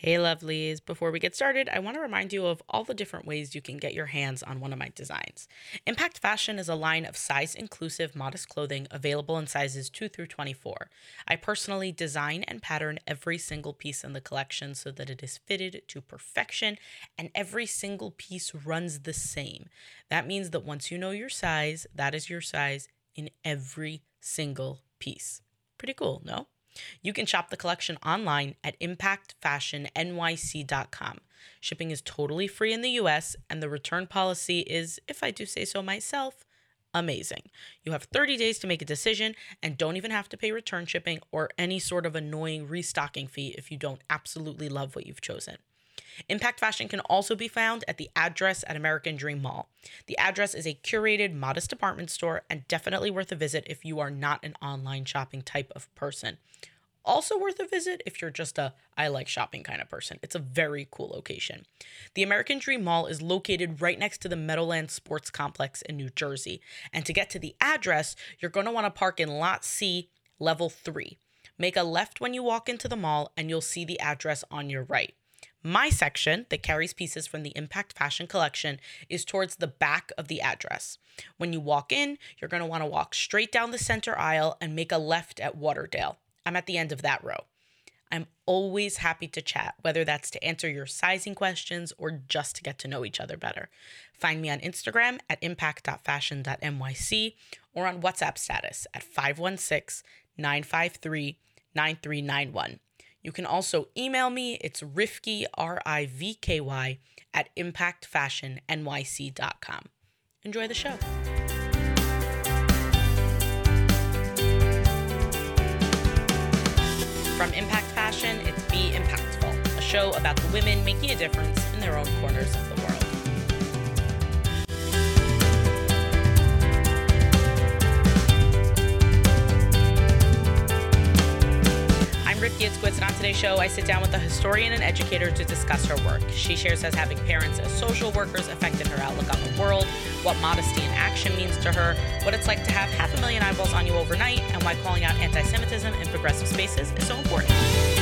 Hey, lovelies. Before we get started, I want to remind you of all the different ways you can get your hands on one of my designs. Impact Fashion is a line of size inclusive, modest clothing available in sizes 2 through 24. I personally design and pattern every single piece in the collection so that it is fitted to perfection and every single piece runs the same. That means that once you know your size, that is your size in every single piece. Pretty cool, no? You can shop the collection online at impactfashionnyc.com. Shipping is totally free in the US, and the return policy is, if I do say so myself, amazing. You have 30 days to make a decision and don't even have to pay return shipping or any sort of annoying restocking fee if you don't absolutely love what you've chosen. Impact Fashion can also be found at the address at American Dream Mall. The address is a curated, modest department store and definitely worth a visit if you are not an online shopping type of person. Also worth a visit if you're just a I like shopping kind of person. It's a very cool location. The American Dream Mall is located right next to the Meadowlands Sports Complex in New Jersey. And to get to the address, you're going to want to park in Lot C, level 3. Make a left when you walk into the mall and you'll see the address on your right. My section that carries pieces from the Impact Fashion Collection is towards the back of the address. When you walk in, you're going to want to walk straight down the center aisle and make a left at Waterdale. I'm at the end of that row. I'm always happy to chat, whether that's to answer your sizing questions or just to get to know each other better. Find me on Instagram at impact.fashion.nyc or on WhatsApp status at 516 953 9391. You can also email me. It's Rivky, R I V K Y, at impactfashionnyc.com. Enjoy the show. From Impact Fashion, it's Be Impactful, a show about the women making a difference in their own corners of the world. And on today's show, I sit down with a historian and educator to discuss her work. She shares how having parents as social workers affected her outlook on the world, what modesty in action means to her, what it's like to have half a million eyeballs on you overnight, and why calling out anti Semitism in progressive spaces is so important.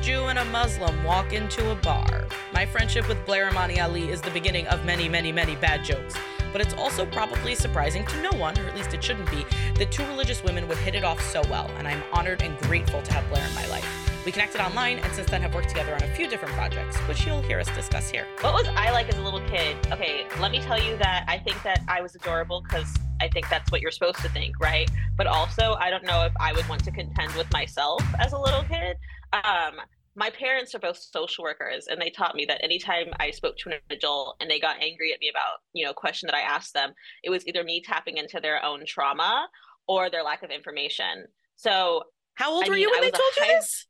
Jew and a Muslim walk into a bar. My friendship with Blair Imani Ali is the beginning of many, many, many bad jokes. But it's also probably surprising to no one, or at least it shouldn't be, that two religious women would hit it off so well, and I'm honored and grateful to have Blair in my life. We connected online and since then have worked together on a few different projects, which you'll hear us discuss here. What was I like as a little kid? Okay, let me tell you that I think that I was adorable because I think that's what you're supposed to think, right? But also, I don't know if I would want to contend with myself as a little kid. Um, my parents are both social workers and they taught me that anytime i spoke to an adult and they got angry at me about you know a question that i asked them it was either me tapping into their own trauma or their lack of information so How old I were mean, you when I they told you this?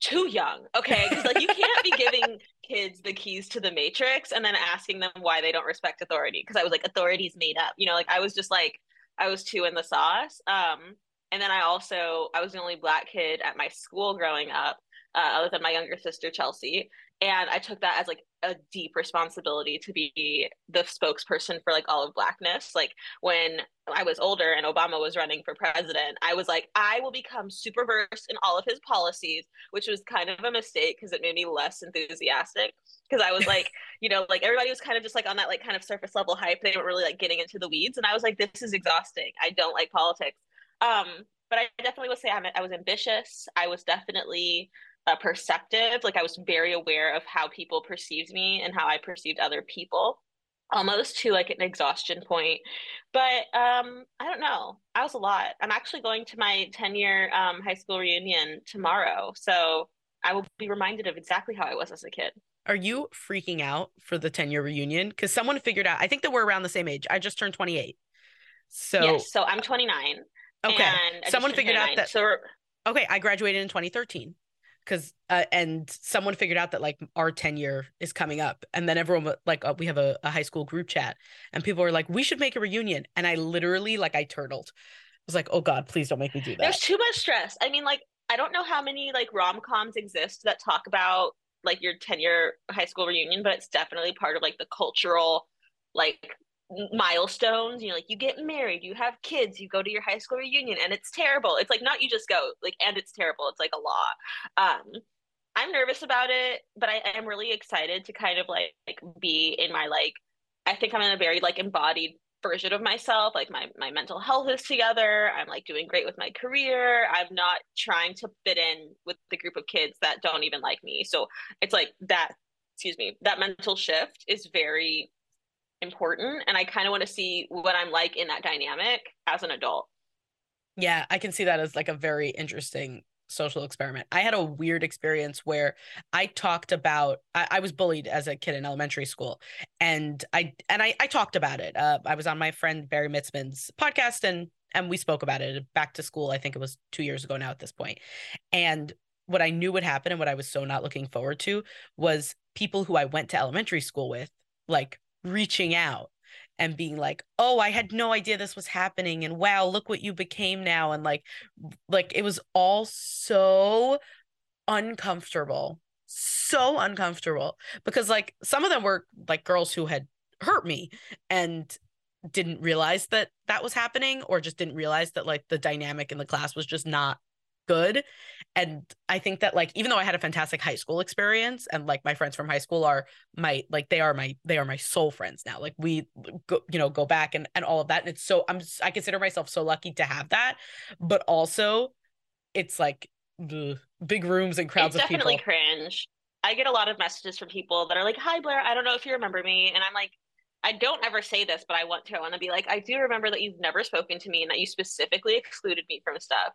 too young okay because like you can't be giving kids the keys to the matrix and then asking them why they don't respect authority because i was like authority's made up you know like i was just like i was too in the sauce um and then i also i was the only black kid at my school growing up uh, other than my younger sister chelsea and i took that as like a deep responsibility to be the spokesperson for like all of blackness. Like when i was older and obama was running for president i was like i will become super versed in all of his policies which was kind of a mistake because it made me less enthusiastic. Because i was like you know like everybody was kind of just like on that like kind of surface level hype. They weren't really like getting into the weeds. And i was like this is exhausting. I don't like politics. Um but i definitely would say I'm, i was ambitious. I was definitely uh, perceptive like i was very aware of how people perceived me and how i perceived other people almost to like an exhaustion point but um i don't know i was a lot i'm actually going to my 10 year um, high school reunion tomorrow so i will be reminded of exactly how i was as a kid Are you freaking out for the 10 year reunion? Because someone figured out, I think that we're around the same age. I just turned 28. So, yes so i'm 29 okay. and Someone figured out that, so okay, I graduated in 2013. Because, uh, and someone figured out that like our tenure is coming up. And then everyone, like, uh, we have a, a high school group chat, and people were like, we should make a reunion. And I literally, like, I turtled. I was like, oh God, please don't make me do that. there's too much stress i mean like i don't know how many like rom-coms exist that talk about like your 10 year high school reunion but it's definitely part of like the cultural like milestones you know like you get married you have kids you go to your high school reunion and it's terrible. It's like not you just go like and it's terrible. It's like a lot um i'm nervous about it but i am really excited to kind of like, like be in my like i think i'm in a very like embodied version of myself like my my mental health is together. I'm like doing great with my career. I'm not trying to fit in with the group of kids that don't even like me. So it's like that excuse me that mental shift is very important and i kind of want to see what i'm like in that dynamic as an adult. Yeah i can see that as like a very interesting social experiment. I had a weird experience where i talked about i, I was bullied as a kid in elementary school and i and i, I talked about it. Uh, i was on my friend barry mitzman's podcast and and we spoke about it back to school i think it was two years ago now at this point. point. And what i knew would happen and what i was so not looking forward to was people who i went to elementary school with like reaching out and being like oh i had no idea this was happening and wow look what you became now and like like it was all so uncomfortable so uncomfortable because like some of them were like girls who had hurt me and didn't realize that that was happening or just didn't realize that like the dynamic in the class was just not good. And i think that like even though i had a fantastic high school experience and like my friends from high school are my like they are my they are my soul friends now. Like we go you know go back and and all of that. And it's so i'm i consider myself so lucky to have that. But also it's like the big rooms and crowds it's of people. definitely cringe. I get a lot of messages from people that are like hi blair i don't know if you remember me. And i'm like I don't ever say this, but I want to. I want to be like, I do remember that you've never spoken to me and that you specifically excluded me from stuff.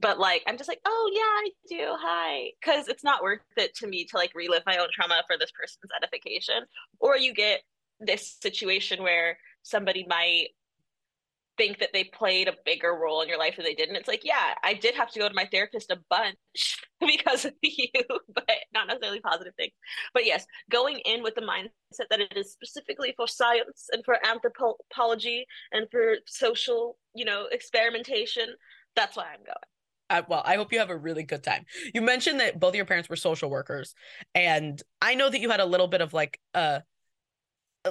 But like i'm just like oh yeah i do. Hi. Because it's not worth it to me to like relive my own trauma for this person's edification. Or you get this situation where somebody might think that they played a bigger role in your life than they did. And it's like yeah i did have to go to my therapist a bunch because of you but not necessarily positive things. But yes going in with the mindset that it is specifically for science and for anthropology and for social you know experimentation that's why i'm going. I, well, I hope you have a really good time. You mentioned that both your parents were social workers, and I know that you had a little bit of like a,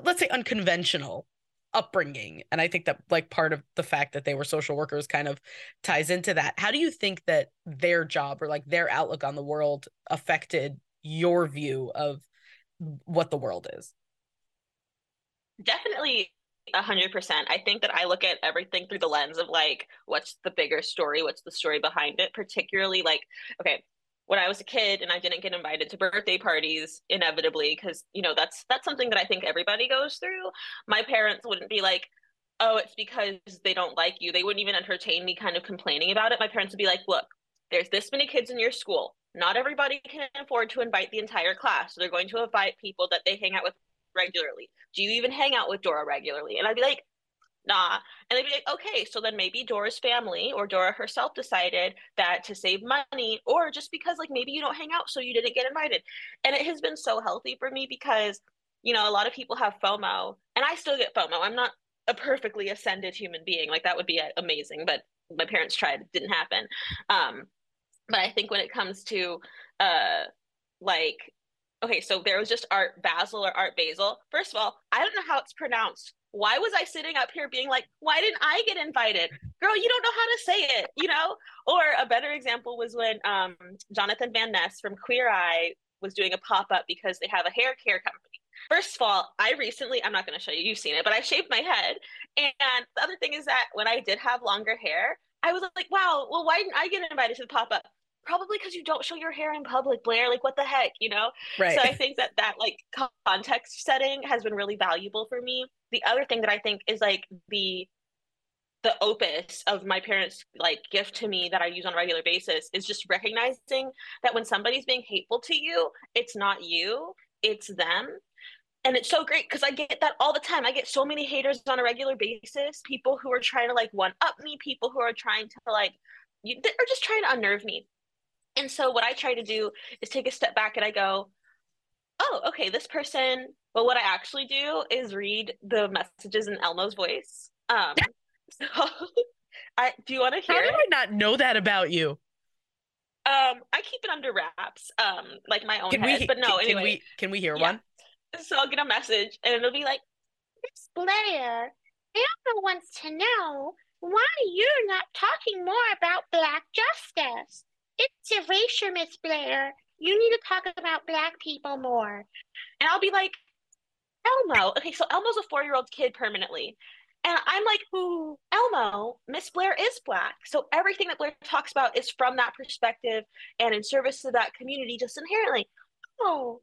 let's say, unconventional upbringing, and I think that like part of the fact that they were social workers kind of ties into that. How do you think that their job or like their outlook on the world affected your view of what the world is? Definitely a hundred percent. I think that I look at everything through the lens of like, what's the bigger story? What's the story behind it? Particularly like, okay, when I was a kid and I didn't get invited to birthday parties inevitably, because you know, that's that's something that I think everybody goes through. My parents wouldn't be like, oh, it's because they don't like you. They wouldn't even entertain me kind of complaining about it. My parents would be like, look, there's this many kids in your school. Not everybody can afford to invite the entire class. So they're going to invite people that they hang out with regularly? Do you even hang out with Dora regularly? And I'd be like, nah. And they'd be like, okay, so then maybe Dora's family or Dora herself decided that to save money, or just because like maybe you don't hang out, so you didn't get invited. And it has been so healthy for me because, you know, a lot of people have FOMO, and I still get FOMO. I'm not a perfectly ascended human being. Like that would be amazing, but my parents tried, it didn't happen. Um, but I think when it comes to uh like okay, so there was just Art Basil or Art Basil. First of all, I don't know how it's pronounced. Why was I sitting up here being like, why didn't I get invited? Girl, you don't know how to say it, you know? Or a better example was when um, Jonathan Van Ness from Queer Eye was doing a pop up because they have a hair care company. First of all, I recently, I'm not going to show you, you've seen it, but I shaved my head. And the other thing is that when I did have longer hair, I was like, wow, well, why didn't I get invited to the pop up? Probably because you don't show your hair in public blair like what the heck you know right so i think that that like context setting has been really valuable for me the other thing that i think is like the the opus of my parents like gift to me that i use on a regular basis is just recognizing that when somebody's being hateful to you it's not you it's them and it's so great because I get that all the time. I get so many haters on a regular basis. People who are trying to like one up me, people who are trying to like, you, are just trying to unnerve me. And so what I try to do is take a step back and I go, oh, okay, this person. But what I actually do is read the messages in Elmo's voice. Um, so I do you want to hear? How did I not know that about you? Um, I keep it under wraps, um, like my own can head. We, but no, can, anyway. Can we, can we hear yeah. one? So I'll get a message and it'll be like, Miss Blair, Elmo wants to know why you're not talking more about black justice. It's erasure, Miss Blair. You need to talk about black people more. And I'll be like, Elmo. Okay, so Elmo's a four year old kid permanently. And I'm like, Ooh, Elmo, Miss Blair is black. So everything that Blair talks about is from that perspective and in service to that community just inherently. Oh,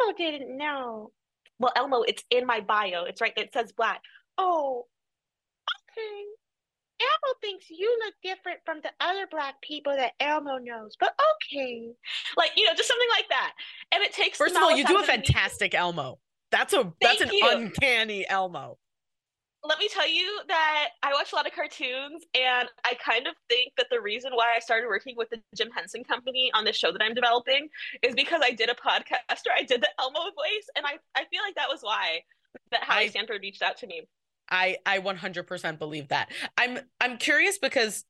Elmo didn't know. Well, Elmo, it's in my bio. It's right. It says black. Oh, okay. Elmo thinks you look different from the other black people that Elmo knows, but okay. Like, you know, just something like that. And it takes First of all, you do a fantastic Elmo. That's a that's an you. uncanny Elmo. Let me tell you that I watch a lot of cartoons, and I kind of think that the reason why I started working with the Jim Henson Company on the show that I'm developing is because I did a podcast where I did the Elmo voice, and I, I feel like that was why that Hallie Stanford reached out to me. I I 100% believe that. I'm I'm curious because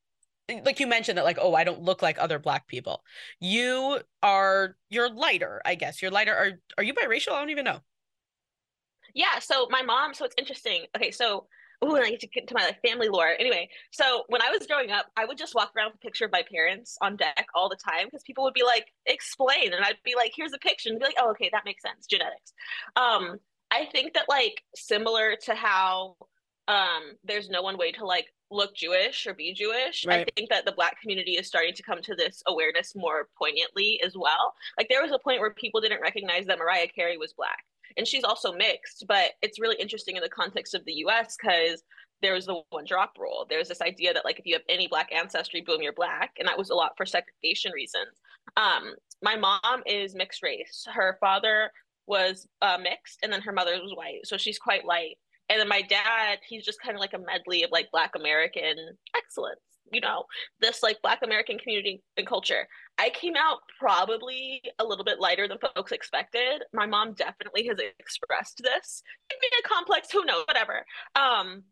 like you mentioned that like oh I don't look like other black people. You are you're lighter, I guess. You're lighter. Are are you biracial? I don't even know. Yeah, so my mom, so it's interesting. Okay, so ooh, and I get to get to my like, family lore. Anyway, so when I was growing up, I would just walk around with a picture of my parents on deck all the time because people would be like, explain. And I'd be like, here's a picture. And be like, oh, okay, that makes sense. Genetics. Um, I think that like similar to how um there's no one way to like look Jewish or be Jewish. Right. I think that the black community is starting to come to this awareness more poignantly as well. Like there was a point where people didn't recognize that Mariah Carey was black. And she's also mixed, but it's really interesting in the context of the US because there's the one drop rule. There's this idea that like if you have any black ancestry, boom, you're black. And that was a lot for segregation reasons. Um, my mom is mixed race. Her father was uh, mixed and then her mother was white. So she's quite light and then my dad he's just kind of like a medley of like black american excellence you know this like black american community and culture. I came out probably a little bit lighter than folks expected. My mom definitely has expressed this. Maybe a complex who knows whatever. Um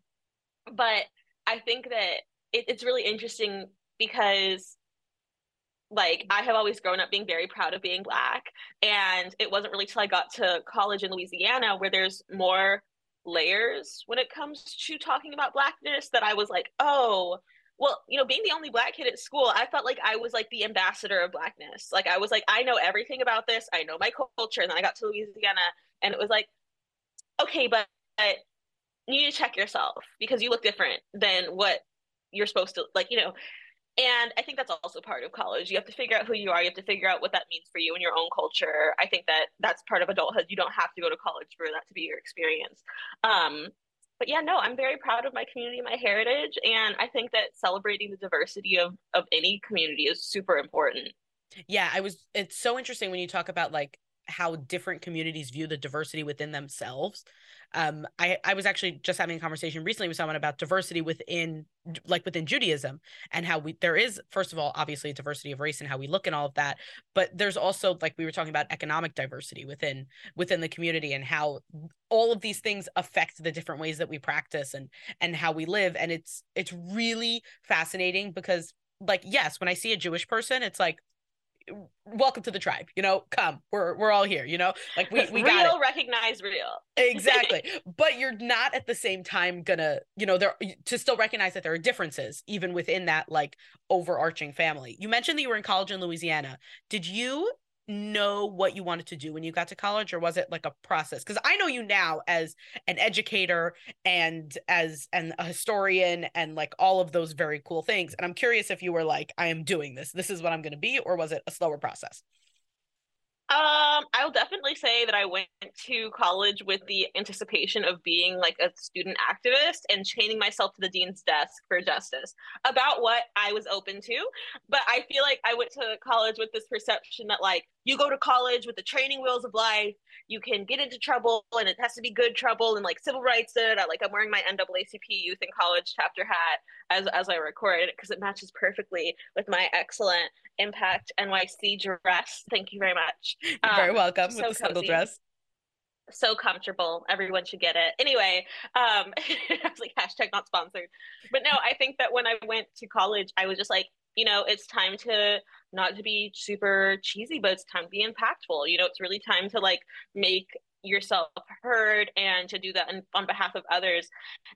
but i think that it, it's really interesting because like I have always grown up being very proud of being black. And it wasn't really till I got to college in Louisiana where there's more layers when it comes to talking about blackness that I was like, oh, well, you know, being the only black kid at school, I felt like I was like the ambassador of blackness. Like I was like, I know everything about this. I know my culture. And then I got to Louisiana and it was like, okay, but, but you need to check yourself because you look different than what you're supposed to like, you know, and I think that's also part of college. You have to figure out who you are. You have to figure out what that means for you and your own culture. I think that that's part of adulthood. You don't have to go to college for that to be your experience. Um, but yeah, no, I'm very proud of my community, my heritage, and I think that celebrating the diversity of of any community is super important. Yeah, I was. It's so interesting when you talk about like how different communities view the diversity within themselves. Um i i was actually just having a conversation recently with someone about diversity within like within judaism and how we there is first of all obviously a diversity of race and how we look and all of that but there's also like we were talking about economic diversity within within the community and how all of these things affect the different ways that we practice and and how we live. And it's it's really fascinating because like yes when i see a jewish person it's like welcome to the tribe you know come we're we're all here you know like we we got real recognize real. Exactly. But you're not at the same time gonna you know there to still recognize that there are differences even within that like overarching family. You mentioned that you were in college in louisiana. Did you know what you wanted to do when you got to college or was it like a process? Because i know you now as an educator and as an a historian and like all of those very cool things and i'm curious if you were like i am doing this. This is what i'm going to be or was it a slower process um, I'll definitely say that I went to college with the anticipation of being like a student activist and chaining myself to the dean's desk for justice about what I was open to. But I feel like I went to college with this perception that like you go to college with the training wheels of life, you can get into trouble and it has to be good trouble and like civil rights did. I, like I'm wearing my NAACP Youth in College chapter hat as as I record it because it matches perfectly with my excellent Impact NYC dress. Thank you very much. You're um, very welcome so with the sandal dress. So comfortable. Everyone should get it. Anyway, um, I was like hashtag not sponsored. But no, I think that when I went to college, I was just like, you know, it's time to not to be super cheesy, but it's time to be impactful. You know, it's really time to like make yourself heard and to do that on behalf of others.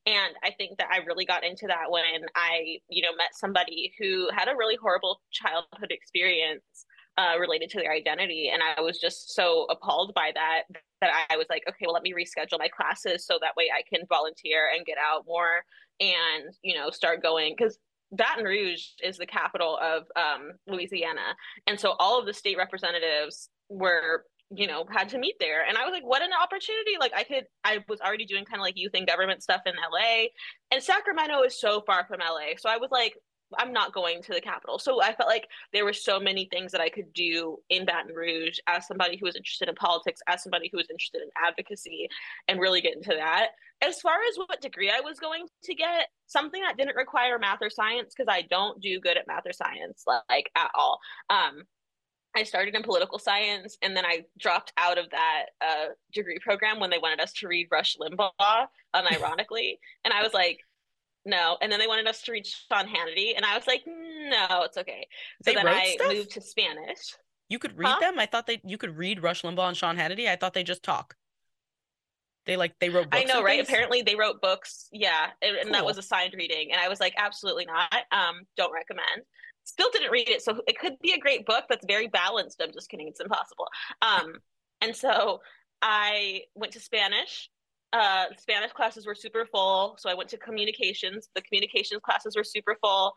And i think that i really got into that when i you know met somebody who had a really horrible childhood experience uh, related to their identity. And i was just so appalled by that that i was like okay well let me reschedule my classes so that way i can volunteer and get out more and you know start going. Because Baton Rouge is the capital of um, Louisiana, and so all of the state representatives were you know had to meet there. And i was like what an opportunity. Like i could i was already doing kind of like youth and government stuff in la and sacramento is so far from la so i was like i'm not going to the capital so i felt like there were so many things that i could do in baton rouge as somebody who was interested in politics as somebody who was interested in advocacy and really get into that. As far as what degree i was going to get something that didn't require math or science because i don't do good at math or science like at all. Um I started in political science and then I dropped out of that uh, degree program when they wanted us to read Rush Limbaugh, unironically. and I was like, no. And then they wanted us to read Sean Hannity. And I was like, no, it's okay. So They then I stuff? moved to Spanish. You could read Huh? them. I thought they you could read Rush Limbaugh and Sean Hannity. I thought they just talk. They like they wrote. Books I know, right? things? Apparently they wrote books. Yeah. And, and that was assigned reading. And I was like, absolutely not. Um, don't recommend. Still didn't read it. So it could be a great book that's very balanced. I'm just kidding. It's impossible. Um, and so I went to Spanish. Uh, Spanish classes were super full. So I went to communications. The communications classes were super full.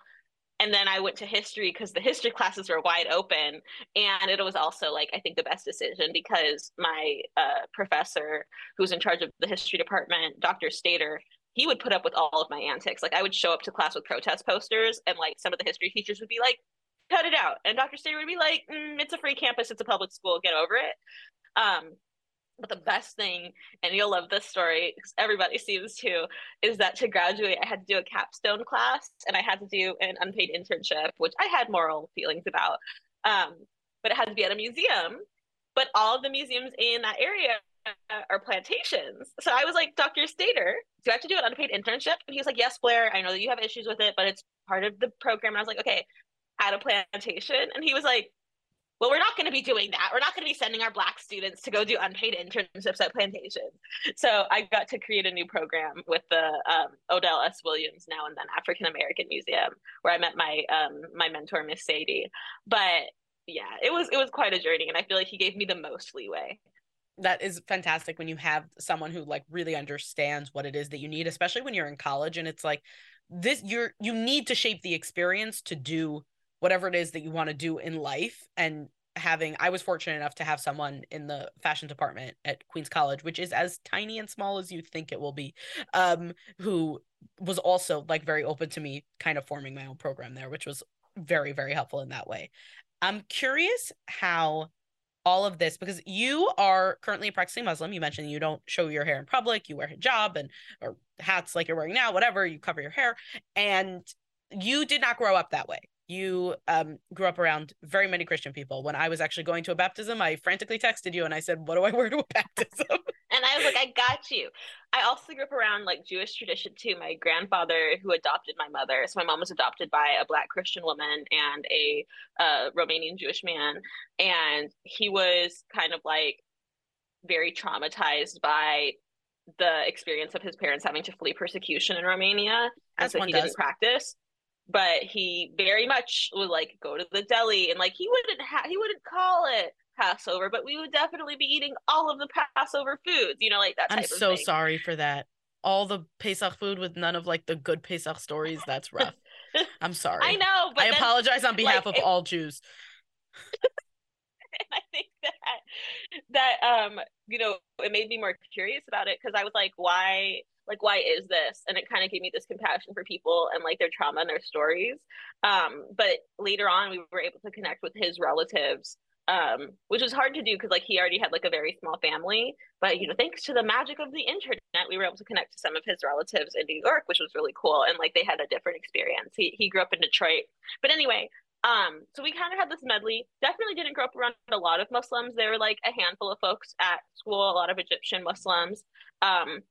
And then I went to history because the history classes were wide open. And it was also like, I think the best decision because my uh, professor who's in charge of the history department, Dr. Stater, he would put up with all of my antics. Like I would show up to class with protest posters, and like some of the history teachers would be like, "Cut it out," and Dr. Stater would be like, mm, "It's a free campus. It's a public school. Get over it." Um, but the best thing, and you'll love this story because everybody seems to, is that to graduate, I had to do a capstone class and I had to do an unpaid internship, which I had moral feelings about. Um, but it had to be at a museum. But all the museums in that area are plantations. So I was like, Dr. Stater, do I have to do an unpaid internship? And he was like, Yes, Blair, I know that you have issues with it, but it's part of the program. And I was like, Okay, at a plantation. And he was like, well, we're not going to be doing that. We're not going to be sending our black students to go do unpaid internships at plantations. So I got to create a new program with the um, Odell S. Williams Now and Then African American Museum, where I met my um, my mentor, Miss Sadie. But yeah, it was it was quite a journey, and I feel like he gave me the most leeway. That is fantastic when you have someone who like really understands what it is that you need especially when you're in college and it's like this you're you need to shape the experience to do whatever it is that you want to do in life and having I was fortunate enough to have someone in the fashion department at Queens College which is as tiny and small as you think it will be um who was also like very open to me kind of forming my own program there which was very very helpful in that way. I'm curious how all of this because you are currently a practicing Muslim. You mentioned you don't show your hair in public, you wear hijab and or hats like you're wearing now, whatever, you cover your hair. And you did not grow up that way. You um, grew up around very many Christian people. When I was actually going to a baptism, I frantically texted you and I said, What do I wear to a baptism? And I was like, I got you. I also grew up around like Jewish tradition too. My grandfather, who adopted my mother, so my mom was adopted by a Black Christian woman and a uh, Romanian Jewish man, and he was kind of like very traumatized by the experience of his parents having to flee persecution in Romania, and As so he does. didn't practice. But he very much would like go to the deli and like he wouldn't ha- he wouldn't call it Passover, but we would definitely be eating all of the Passover foods, you know, like that type I'm so thing. sorry for that. All the Pesach food with none of like the good Pesach stories. That's rough. I'm sorry. I know, but I then, apologize on behalf like, of it- all Jews. and I think that that um you know it made me more curious about it because I was like, why like why is this? And it kind of gave me this compassion for people and like their trauma and their stories. Um, but later on, we were able to connect with his relatives. Um, which was hard to do because like he already had like a very small family, but you know, thanks to the magic of the internet, we were able to connect to some of his relatives in New York, which was really cool. And like they had a different experience. He he grew up in Detroit, but anyway, um, so we kind of had this medley. Definitely didn't grow up around a lot of Muslims. There were like a handful of folks at school, a lot of Egyptian Muslims. Um,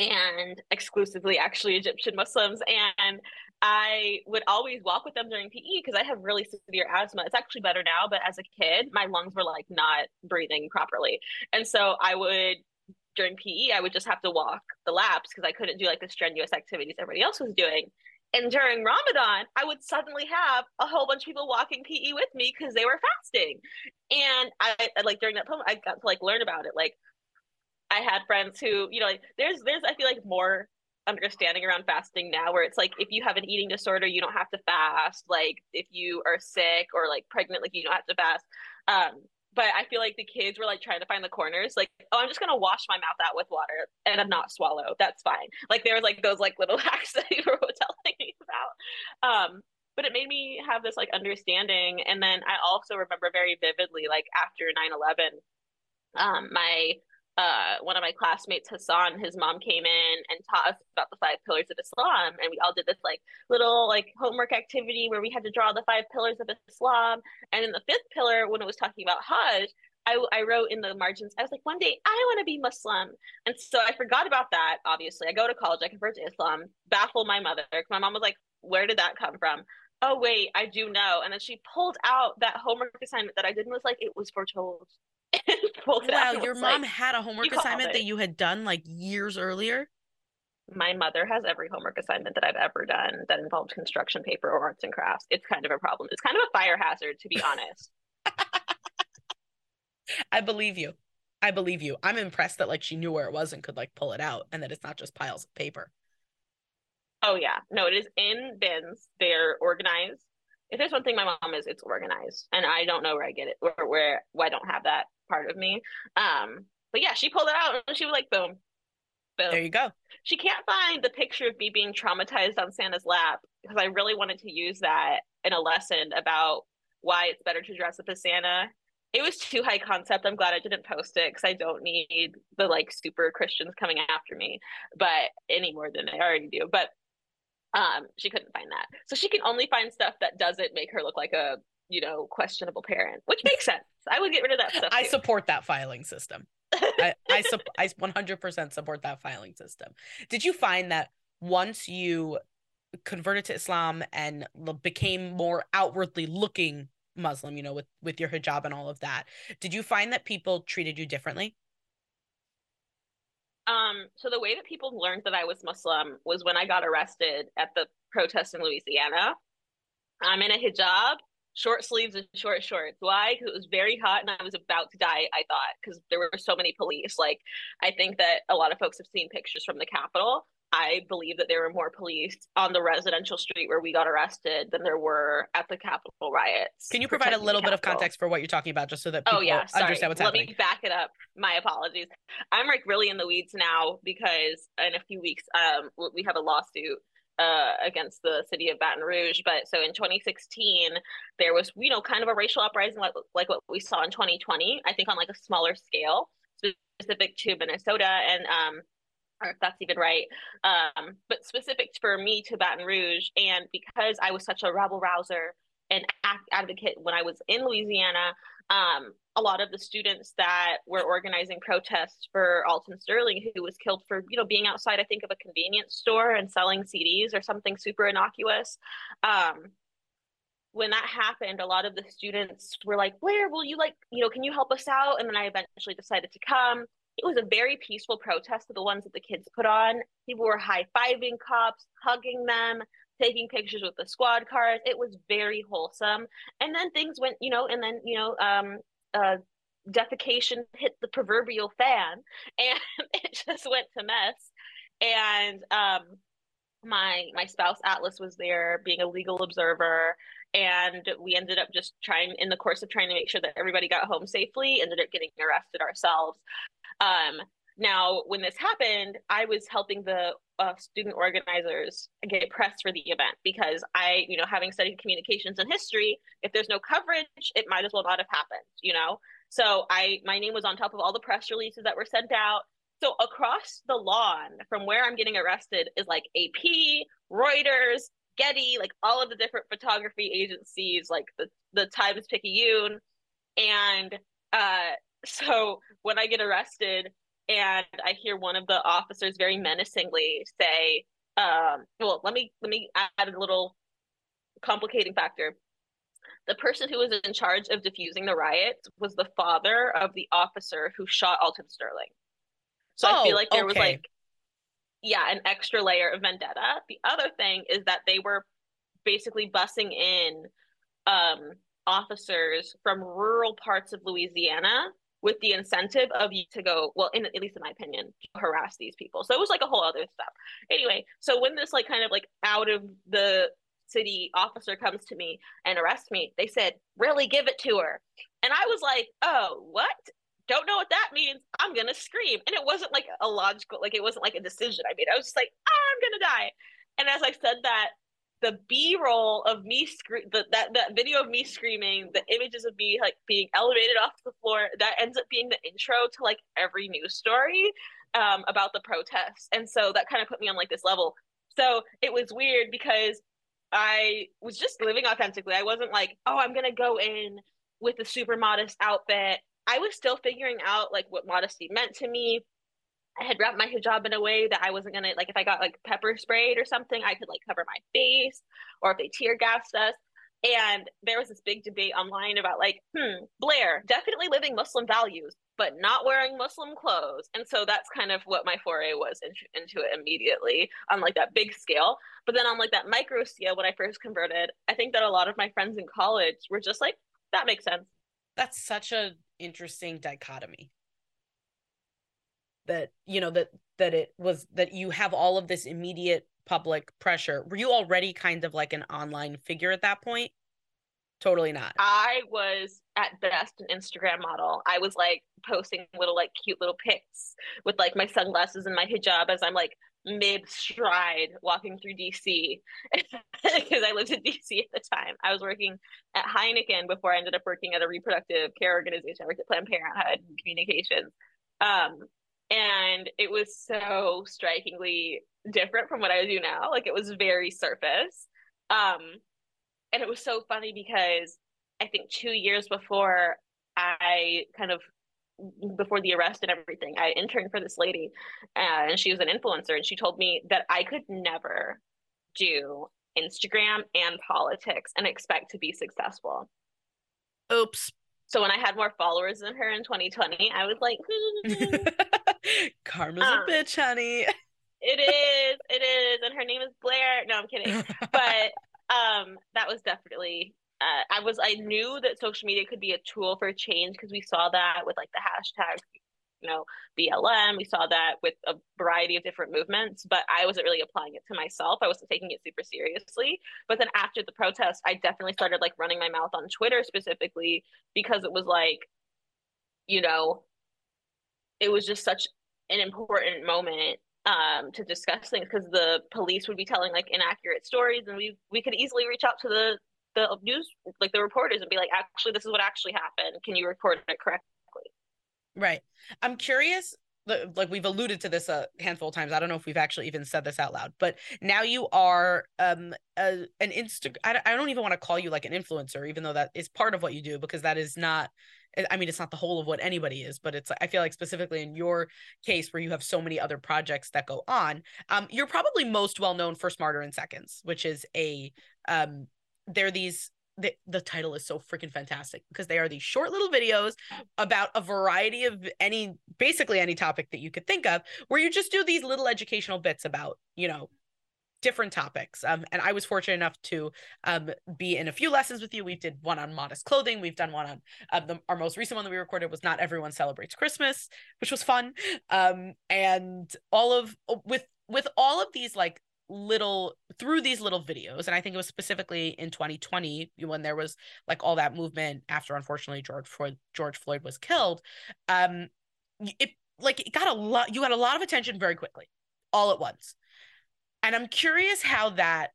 and exclusively actually Egyptian Muslims. And I would always walk with them during PE because I have really severe asthma. It's actually better now, but as a kid, my lungs were like not breathing properly. And so I would, during PE, I would just have to walk the laps because I couldn't do like the strenuous activities everybody else was doing. And during Ramadan, I would suddenly have a whole bunch of people walking PE with me because they were fasting. And I like during that time, I got to like learn about it. Like I had friends who, you know, like there's there's I feel like more understanding around fasting now where it's like if you have an eating disorder you don't have to fast. Like if you are sick or like pregnant like you don't have to fast. Um but i feel like the kids were like trying to find the corners like oh i'm just gonna wash my mouth out with water and i'm not swallow. That's fine. Like there was like those like little hacks that you were telling me about. Um but it made me have this like understanding. And then i also remember very vividly like after 9-11 um my uh, one of my classmates, Hassan, his mom came in and taught us about the five pillars of Islam. And we all did this like little like homework activity where we had to draw the five pillars of Islam. And in the fifth pillar, when it was talking about Hajj, I, I wrote in the margins, I was like, one day I want to be Muslim. And so I forgot about that, obviously. I go to college, I convert to Islam, baffle my mother. My mom was like, where did that come from? Oh, wait, I do know. And then she pulled out that homework assignment that I did and was like, it was foretold. wow, your mom like, had a homework assignment that you had done like years earlier. My mother has every homework assignment that I've ever done that involved construction paper or arts and crafts. It's kind of a problem. It's kind of a fire hazard, to be honest. I believe you. I believe you. I'm impressed that like she knew where it was and could like pull it out and that it's not just piles of paper. Oh yeah. No, it is in bins. They're organized. If there's one thing my mom is, it's organized. And I don't know where I get it or where why I don't have that part of me. Um, but yeah, she pulled it out and she was like, boom, boom. There you go. She can't find the picture of me being traumatized on Santa's lap because I really wanted to use that in a lesson about why it's better to dress up as Santa. It was too high concept. I'm glad I didn't post it because I don't need the like super Christians coming after me, but any more than I already do. But um, she couldn't find that, so she can only find stuff that doesn't make her look like a you know, questionable parent, which makes sense. I would get rid of that stuff. I support that filing system. I I, su- I 100% support that filing system. Did you find that once you converted to Islam and became more outwardly looking Muslim, you know, with with your hijab and all of that, did you find that people treated you differently? Um, so the way that people learned that I was Muslim was when I got arrested at the protest in Louisiana. I'm in a hijab short sleeves and short shorts. Why? Because it was very hot and I was about to die, I thought, because there were so many police. Like, I think that a lot of folks have seen pictures from the Capitol. I believe that there were more police on the residential street where we got arrested than there were at the Capitol riots. Can you provide a little bit of context for what you're talking about, just so that people oh, yeah, sorry. understand what's Let happening? Let me back it up. My apologies. I'm like really in the weeds now because in a few weeks, um, we have a lawsuit uh, against the city of Baton Rouge. But so in 2016, there was, you know, kind of a racial uprising like, like what we saw in 2020, I think on like a smaller scale, specific to Minnesota and, um, or if that's even right, um, but specific for me to Baton Rouge. And because I was such a rabble rouser and advocate when I was in Louisiana, um, a lot of the students that were organizing protests for Alton Sterling, who was killed for you know being outside, I think, of a convenience store and selling CDs or something super innocuous. Um, when that happened, a lot of the students were like, "Where will you like you know? Can you help us out?" And then I eventually decided to come. It was a very peaceful protest of the ones that the kids put on. People were high fiving cops, hugging them, taking pictures with the squad cars. It was very wholesome. And then things went, you know, and then, you know, um, uh, defecation hit the proverbial fan and it just went to mess. And um, my my spouse Atlas was there being a legal observer and we ended up just trying in the course of trying to make sure that everybody got home safely ended up getting arrested ourselves um, now, when this happened, I was helping the uh, student organizers get press for the event because I, you know, having studied communications and history, if there's no coverage, it might as well not have happened, you know? So I, my name was on top of all the press releases that were sent out. So across the lawn from where I'm getting arrested is like AP, Reuters, Getty, like all of the different photography agencies, like the, the Times Picayune. And uh, so when I get arrested, and I hear one of the officers very menacingly say, um, well, let me let me add a little complicating factor. The person who was in charge of diffusing the riots was the father of the officer who shot Alton Sterling. So oh, I feel oh, like there okay. was like yeah, an extra layer of vendetta. The other thing is that they were basically bussing in um, officers from rural parts of Louisiana with the incentive of you to go well in at least in my opinion harass these people. So it was like a whole other stuff anyway so when this like kind of like out of the city officer comes to me and arrests me they said really give it to her. And i was like oh what? Don't know what that means. I'm gonna scream. And it wasn't like a logical like it wasn't like a decision i made. I was just like oh, i'm gonna die. And as i said that the b-roll of me scream that that video of me screaming the images of me like being elevated off the floor that ends up being the intro to like every news story um, about the protests. And so that kind of put me on like this level. So it was weird because i was just living authentically. I wasn't like oh i'm gonna go in with a super modest outfit. I was still figuring out like what modesty meant to me I had wrapped my hijab in a way that I wasn't gonna like if I got like pepper sprayed or something, I could like cover my face, or if they tear gassed us. And there was this big debate online about like, hmm, Blair definitely living Muslim values, but not wearing Muslim clothes. And so that's kind of what my foray was into, into it immediately on like that big scale. But then on like that micro scale, when I first converted, I think that a lot of my friends in college were just like, that makes sense. That's such a interesting dichotomy that you know that that it was that you have all of this immediate public pressure. Were you already kind of like an online figure at that point? Totally not. I was at best an instagram model. I was like posting little like cute little pics with like my sunglasses and my hijab as i'm like mid stride walking through dc because i lived in dc at the time. I was working at heineken before i ended up working at a reproductive care organization. I worked at planned parenthood and communications. Um, and it was so strikingly different from what I do now. Like it was very surface. Um, and it was so funny because I think two years before I kind of before the arrest and everything, I interned for this lady, and she was an influencer, and she told me that I could never do Instagram and politics and expect to be successful. Oops. So when I had more followers than her in 2020, I was like, Karma's um, a bitch, honey. It is. It is. And her name is Blair. No, I'm kidding. But um that was definitely uh, I was I knew that social media could be a tool for change because we saw that with like the hashtag you know BLM we saw that with a variety of different movements but I wasn't really applying it to myself I wasn't taking it super seriously but then after the protest I definitely started like running my mouth on Twitter specifically because it was like you know it was just such an important moment um, to discuss things because the police would be telling like inaccurate stories, and we we could easily reach out to the the news like the reporters and be like, actually, this is what actually happened. Can you report it correctly? Right. I'm curious. Like we've alluded to this a handful of times. I don't know if we've actually even said this out loud, but now you are um a, an insta. I, I don't even want to call you like an influencer, even though that is part of what you do because that is not I mean, it's not the whole of what anybody is, but it's I feel like specifically in your case where you have so many other projects that go on, um, you're probably most well known for Smarter in Seconds, which is a um, they're these the, the title is so freaking fantastic because they are these short little videos about a variety of any basically any topic that you could think of where you just do these little educational bits about you know different topics. Um, and I was fortunate enough to um, be in a few lessons with you. We did one on modest clothing. We've done one on uh, the, our most recent one that we recorded was not everyone celebrates Christmas, which was fun. Um, and all of with with all of these like little through these little videos and i think it was specifically in 2020 when there was like all that movement after unfortunately george floyd george floyd was killed um it like it got a lot you got a lot of attention very quickly all at once and I'm curious how that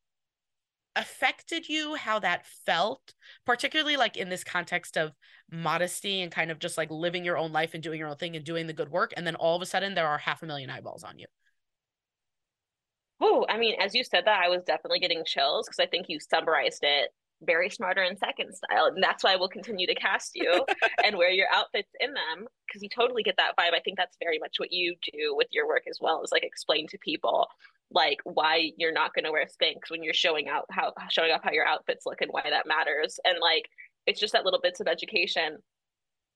affected you, how that felt, particularly like in this context of modesty and kind of just like living your own life and doing your own thing and doing the good work. And then all of a sudden there are half a million eyeballs on you. Oh, I mean, as you said that, I was definitely getting chills because I think you summarized it very smarter in second style and that's why I will continue to cast you and wear your outfits in them because you totally get that vibe i think that's very much what you do with your work as well is like explain to people like why you're not going to wear Spanx when you're showing out how showing up how your outfits look and why that matters and like it's just that little bits of education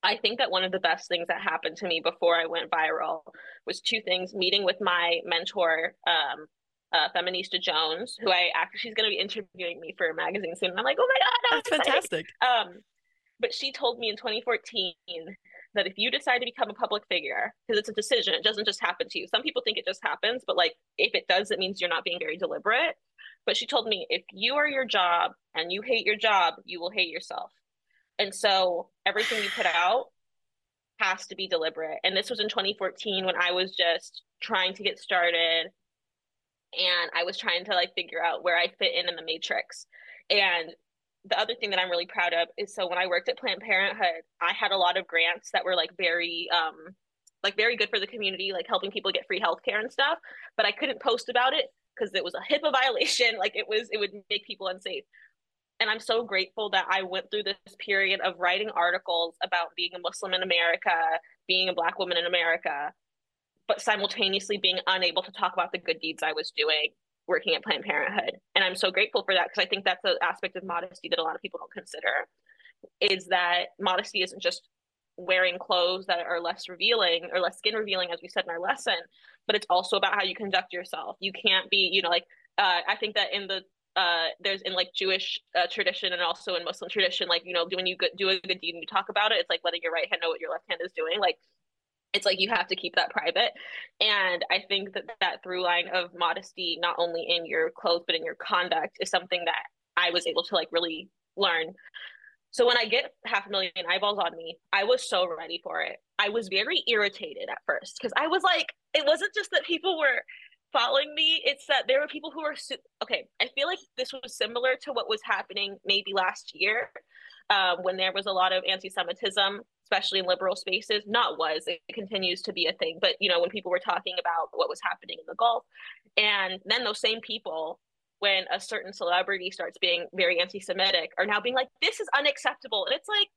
I think that one of the best things that happened to me before I went viral was two things meeting with my mentor, um, uh, Feminista Jones, who I actually, she's going to be interviewing me for a magazine soon. And I'm like, oh my God, that's fantastic. Um, but she told me in 2014 that if you decide to become a public figure, because it's a decision, it doesn't just happen to you. Some people think it just happens, but like if it does, it means you're not being very deliberate. But she told me if you are your job and you hate your job, you will hate yourself. And so everything you put out has to be deliberate. And this was in 2014 when I was just trying to get started and I was trying to like figure out where I fit in in the matrix. And the other thing that I'm really proud of is so when I worked at Planned Parenthood, I had a lot of grants that were like very um like very good for the community, like helping people get free healthcare and stuff. But I couldn't post about it because it was a HIPAA violation. Like it was, it would make people unsafe. And I'm so grateful that I went through this period of writing articles about being a Muslim in America, being a Black woman in America, but simultaneously being unable to talk about the good deeds I was doing working at Planned Parenthood. And I'm so grateful for that because I think that's an aspect of modesty that a lot of people don't consider is that modesty isn't just wearing clothes that are less revealing or less skin revealing, as we said in our lesson, but it's also about how you conduct yourself. You can't be, you know, like, uh, I think that in the uh, there's in like Jewish uh, tradition and also in Muslim tradition, like you know, when you do a good deed and you talk about it, it's like letting your right hand know what your left hand is doing. Like it's like you have to keep that private. And i think that that through line of modesty not only in your clothes but in your conduct is something that i was able to like really learn. So when i get half a million eyeballs on me i was so ready for it. I was very irritated at first because i was like it wasn't just that people were following me it's that there were people who were su- okay i feel like this was similar to what was happening maybe last year um, when there was a lot of anti-Semitism, especially in liberal spaces. Not was it continues to be a thing, but you know when people were talking about what was happening in the Gulf, and then those same people, when a certain celebrity starts being very anti-Semitic, are now being like, "This is unacceptable," and it's like,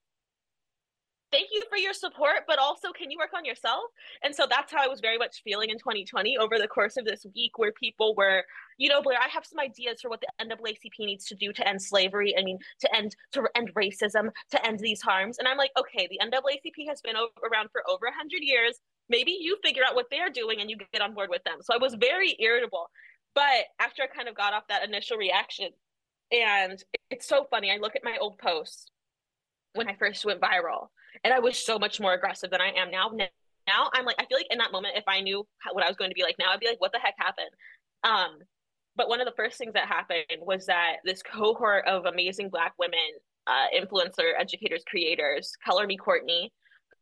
thank you for your support, but also can you work on yourself? And so that's how I was very much feeling in 2020 over the course of this week, where people were, you know, Blair, I have some ideas for what the NAACP needs to do to end slavery. I mean, to end to end racism, to end these harms. And I'm like, okay, the NAACP has been over, around for over 100 years. Maybe you figure out what they're doing and you get on board with them. So I was very irritable. But after I kind of got off that initial reaction, and it's so funny, I look at my old posts when I first went viral and I was so much more aggressive than I am now. Now I'm like, I feel like in that moment, if I knew what I was going to be like now, I'd be like, what the heck happened? Um, but one of the first things that happened was that this cohort of amazing Black women, uh, influencer, educators, creators, Color Me Courtney,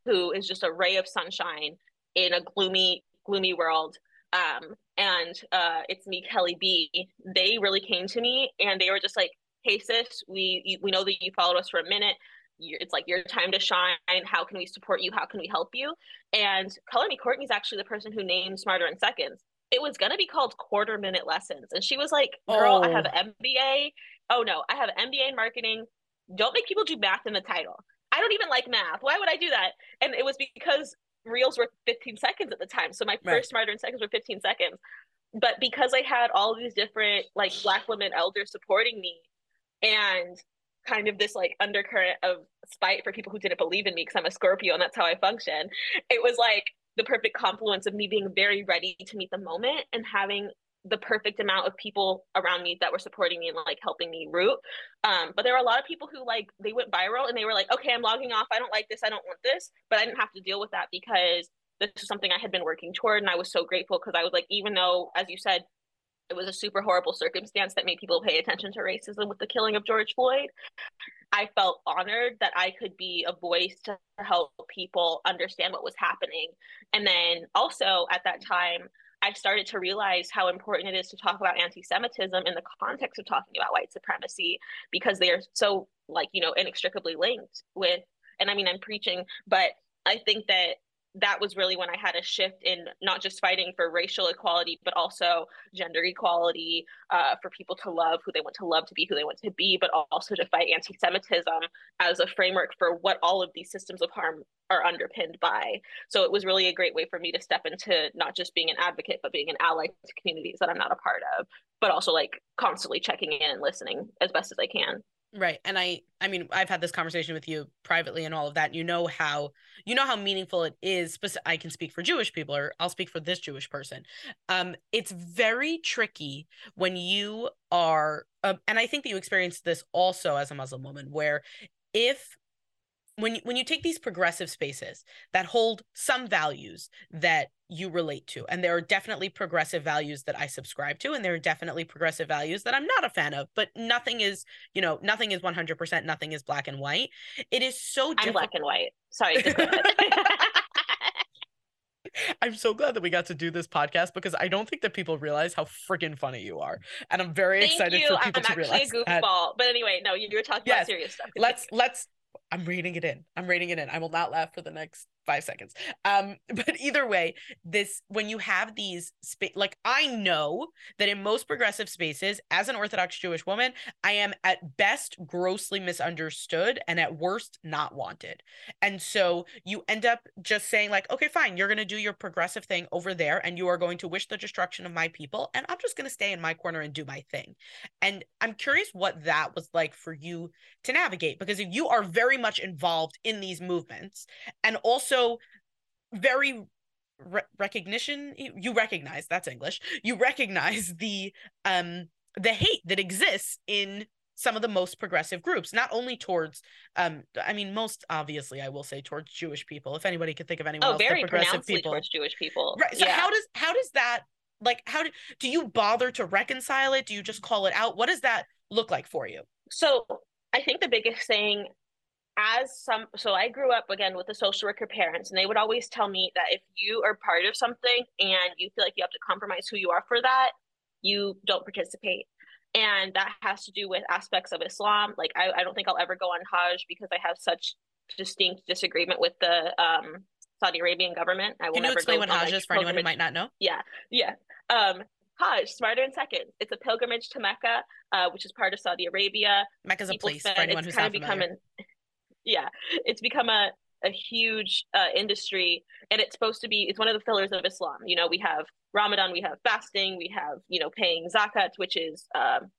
who is just a ray of sunshine in a gloomy, gloomy world. Um, and uh, it's me, Kelly B. They really came to me and they were just like, "Hey sis, we we know that you followed us for a minute it's like your time to shine. How can we support you? How can we help you? And Color Me Courtney is actually the person who named Smarter in Seconds. It was gonna be called Quarter Minute Lessons, and she was like, "Girl, oh. I have oh. an MBA. Oh no, I have an MBA in marketing. Don't make people do math in the title. I don't even like math. Why would I do that?" And it was because reels were 15 seconds at the time, so my right. first Smarter in Seconds were 15 seconds. But because I had all these different like Black women elders supporting me, and kind of this like undercurrent of spite for people who didn't believe in me because I'm a Scorpio and that's how I function. It was like the perfect confluence of me being very ready to meet the moment and having the perfect amount of people around me that were supporting me and like helping me root. Um, but there were a lot of people who like they went viral and they were like, okay, I'm logging off. I don't like this. I don't want this. But I didn't have to deal with that because this is something I had been working toward. And I was so grateful because I was like, even though, as you said, it was a super horrible circumstance that made people pay attention to racism with the killing of George Floyd. I felt honored that I could be a voice to help people understand what was happening. And then also at that time, I started to realize how important it is to talk about anti Semitism in the context of talking about white supremacy because they are so, like, you know, inextricably linked with, and I mean, I'm preaching, but I think that that was really when I had a shift in not just fighting for racial equality, but also gender equality, uh, for people to love who they want to love, to be who they want to be, but also to fight anti Semitism as a framework for what all of these systems of harm are underpinned by. So it was really a great way for me to step into not just being an advocate, but being an ally to communities that I'm not a part of, but also like constantly checking in and listening as best as I can. Right. And I I mean, I've had this conversation with you privately and all of that. You know how you know how meaningful it is. I can speak for Jewish people or I'll speak for this Jewish person. Um it's very tricky when you are uh, and I think that you experienced this also as a Muslim woman where if when you, when you take these progressive spaces that hold some values that you relate to and there are definitely progressive values that I subscribe to and there are definitely progressive values that I'm not a fan of but nothing is you know nothing is 100% nothing is black and white it is so I'm black and white sorry I'm so glad that we got to do this podcast because I don't think that people realize how freaking funny you are, and I'm very Thank excited you. for people I'm to realize. I'm actually a goofball, that. but anyway, no, you were talking yes. about serious stuff. Let's let's I'm reading it in. I'm reading it in. I will not laugh for the next five seconds. Um, but either way, this when you have these space, like I know that in most progressive spaces, as an Orthodox Jewish woman, I am at best grossly misunderstood and at worst not wanted. And so you end up just saying like, okay, fine, you're gonna do your progressive thing over there, and you are going to wish the destruction of my people, and I'm just gonna stay in my corner and do my thing. And I'm curious what that was like for you to navigate because if you are very much involved in these movements and also very re- recognition you recognize that's english you recognize the um the hate that exists in some of the most progressive groups not only towards um i mean most obviously i will say towards jewish people. If anybody could think of anyone oh, else very progressive people. towards jewish people. Right so yeah. how does how does that like how do, do you bother to reconcile it? Do you just call it out? What does that look like for you? So I think the biggest thing as some so I grew up again with the social worker parents and they would always tell me that if you are part of something and you feel like you have to compromise who you are for that, you don't participate. And that has to do with aspects of Islam. Like I, I don't think I'll ever go on Hajj because I have such distinct disagreement with the um Saudi Arabian government. I will Can you never explain what Hajj is for anyone who might not know? Yeah, yeah. Um, Hajj, smarter in seconds. It's a pilgrimage to Mecca, uh, which is part of Saudi Arabia. Mecca's a place spend, for anyone who's not familiar. Yeah, it's become a a huge uh, industry, and it's supposed to be. It's one of the pillars of Islam. You know, we have Ramadan, we have fasting, we have you know paying zakat, which is um,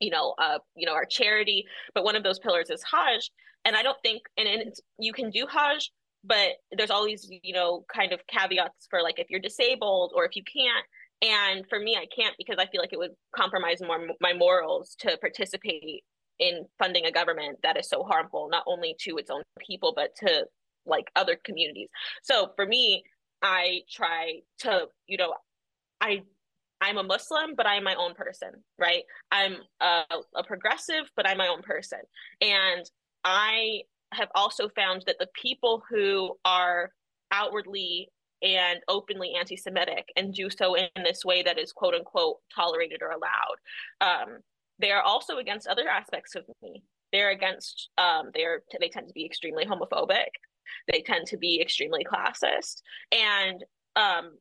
you know uh, you know our charity. But one of those pillars is Hajj, and I don't think and, and you can do Hajj but there's always you know kind of caveats for like if you're disabled or if you can't and for me i can't because i feel like it would compromise more my morals to participate in funding a government that is so harmful not only to its own people but to like other communities so for me i try to you know i i'm a muslim but i'm my own person right i'm a, a progressive but i'm my own person and i have also found that the people who are outwardly and openly anti-Semitic and do so in this way that is quote unquote tolerated or allowed. Um, they are also against other aspects of me. They're against. Um, they're they tend to be extremely homophobic. They tend to be extremely classist, and um,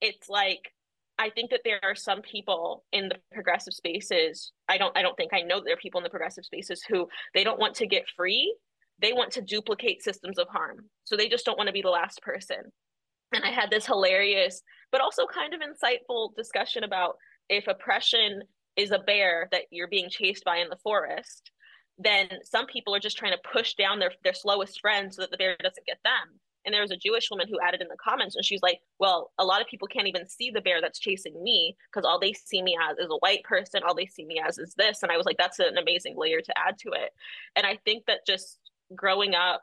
it's like I think that there are some people in the progressive spaces. I don't. I don't think I know there are people in the progressive spaces who they don't want to get free. They want to duplicate systems of harm. So they just don't want to be the last person and I had this hilarious, but also kind of insightful discussion about if oppression is a bear that you're being chased by in the forest, then some people are just trying to push down their, their slowest friend so that the bear doesn't get them. And there was a Jewish woman who added in the comments, and she's like, Well, a lot of people can't even see the bear that's chasing me because all they see me as is a white person. All they see me as is this. And I was like, That's an amazing layer to add to it. And I think that just growing up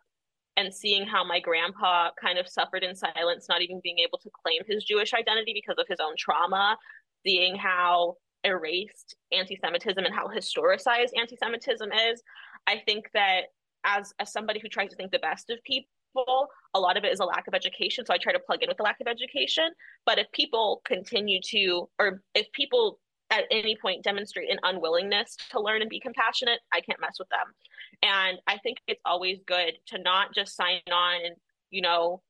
and seeing how my grandpa kind of suffered in silence, not even being able to claim his Jewish identity because of his own trauma, seeing how erased anti Semitism and how historicized anti Semitism is. I think that as, as somebody who tries to think the best of people, a lot of it is a lack of education. So I try to plug in with the lack of education. But if people continue to, or if people at any point demonstrate an unwillingness to learn and be compassionate, I can't mess with them. And I think it's always good to not just sign on you know,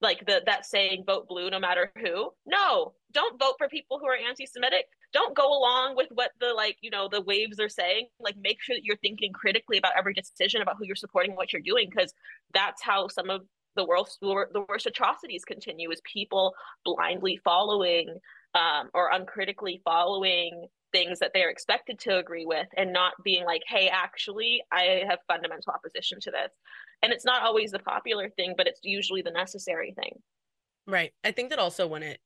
like the that saying vote blue no matter who no don't vote for people who are anti-semitic don't go along with what the like you know the waves are saying. Like make sure that you're thinking critically about every decision about who you're supporting what you're doing because that's how some of the worst the worst atrocities continue is people blindly following um, or uncritically following things that they're expected to agree with and not being like hey actually i have fundamental opposition to this. And it's not always the popular thing but it's usually the necessary thing. Right. I think that also when it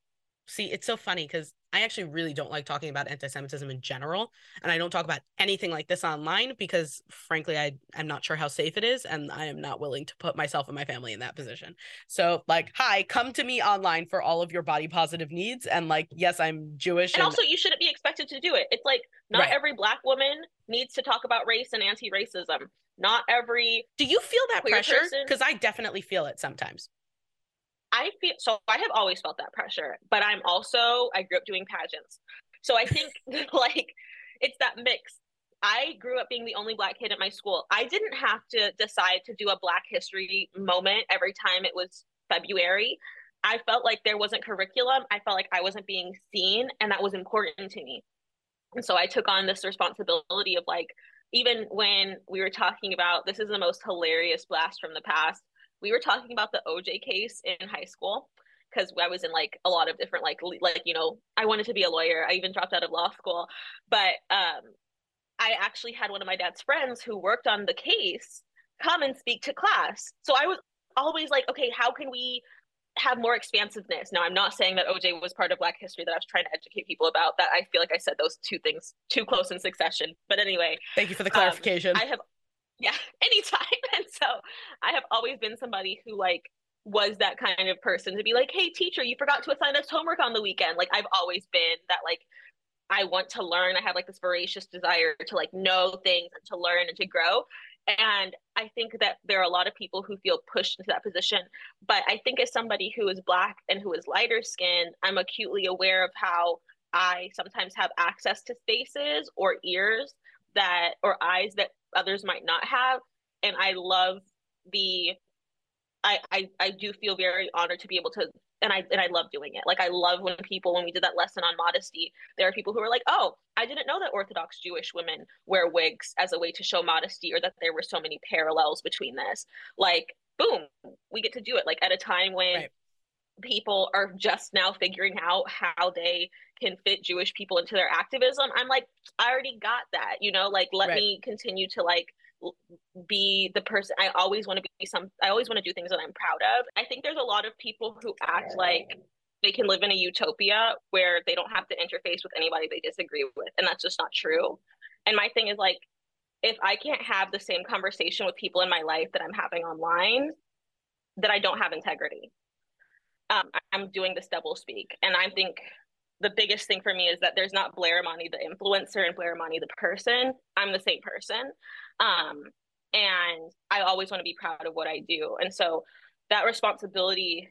see it's so funny because I actually really don't like talking about anti-Semitism in general, and I don't talk about anything like this online because, frankly, I I'm not sure how safe it is, and I am not willing to put myself and my family in that position. So, like, hi, come to me online for all of your body positive needs, and like, yes, I'm Jewish, and, and, also you shouldn't be expected to do it. It's like not right. every Black woman needs to talk about race and anti-racism. Not every. Do you feel that pressure? Because I definitely feel it sometimes. I feel so I have always felt that pressure, but I'm also I grew up doing pageants. So I think like it's that mix. I grew up being the only black kid at my school. I didn't have to decide to do a black history moment every time it was February. I felt like there wasn't curriculum. I felt like I wasn't being seen and that was important to me. And so I took on this responsibility of like even when we were talking about this is the most hilarious blast from the past we were talking about the OJ case in high school because I was in like a lot of different like like you know I wanted to be a lawyer. I even dropped out of law school, but um, I actually had one of my dad's friends who worked on the case come and speak to class. So I was always like, okay, how can we have more expansiveness? Now I'm not saying that OJ was part of Black history that I was trying to educate people about. That I feel like I said those two things too close in succession. But anyway, thank you for the clarification. Um, I have yeah anytime. And so i have always been somebody who like was that kind of person to be like hey teacher you forgot to assign us homework on the weekend. Like i've always been that like i want to learn. I have like this voracious desire to like know things and to learn and to grow. And i think that there are a lot of people who feel pushed into that position. But i think as somebody who is black and who is lighter skinned i'm acutely aware of how i sometimes have access to spaces or ears that or eyes that others might not have and i love the I, I i do feel very honored to be able to and I and I love doing it. Like I love when people when we did that lesson on modesty, there are people who are like, "Oh, I didn't know that Orthodox Jewish women wear wigs as a way to show modesty, or that there were so many parallels between this." Like, boom, we get to do it. Like at a time when right. People are just now figuring out how they can fit Jewish people into their activism, I'm like, I already got that, you know, like let right. me continue to like be the person I always want to be some I always want to do things that I'm proud of. I think there's a lot of people who act like they can live in a utopia where they don't have to interface with anybody they disagree with and that's just not true. And my thing is like if I can't have the same conversation with people in my life that I'm having online, that I don't have integrity. Um, I'm doing this double speak, and I think the biggest thing for me is that there's not Blair Imani the influencer and Blair Imani the person. I'm the same person. Um, and I always want to be proud of what I do. And so that responsibility